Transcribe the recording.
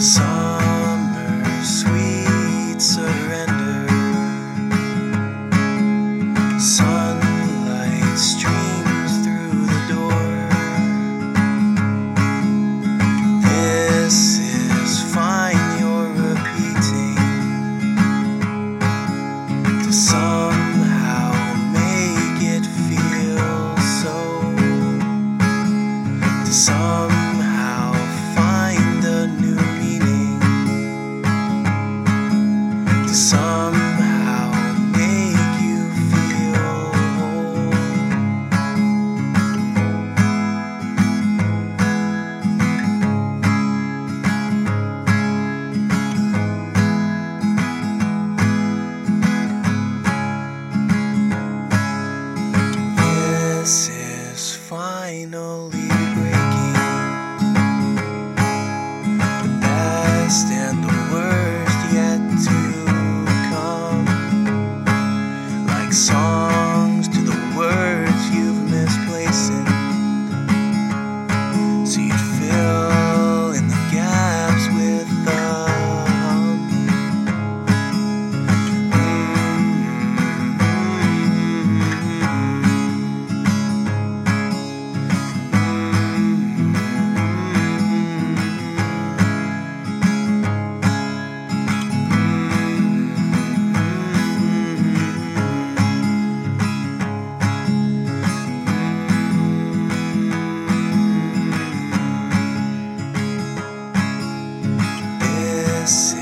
So somehow make you feel. This is finally. esquece.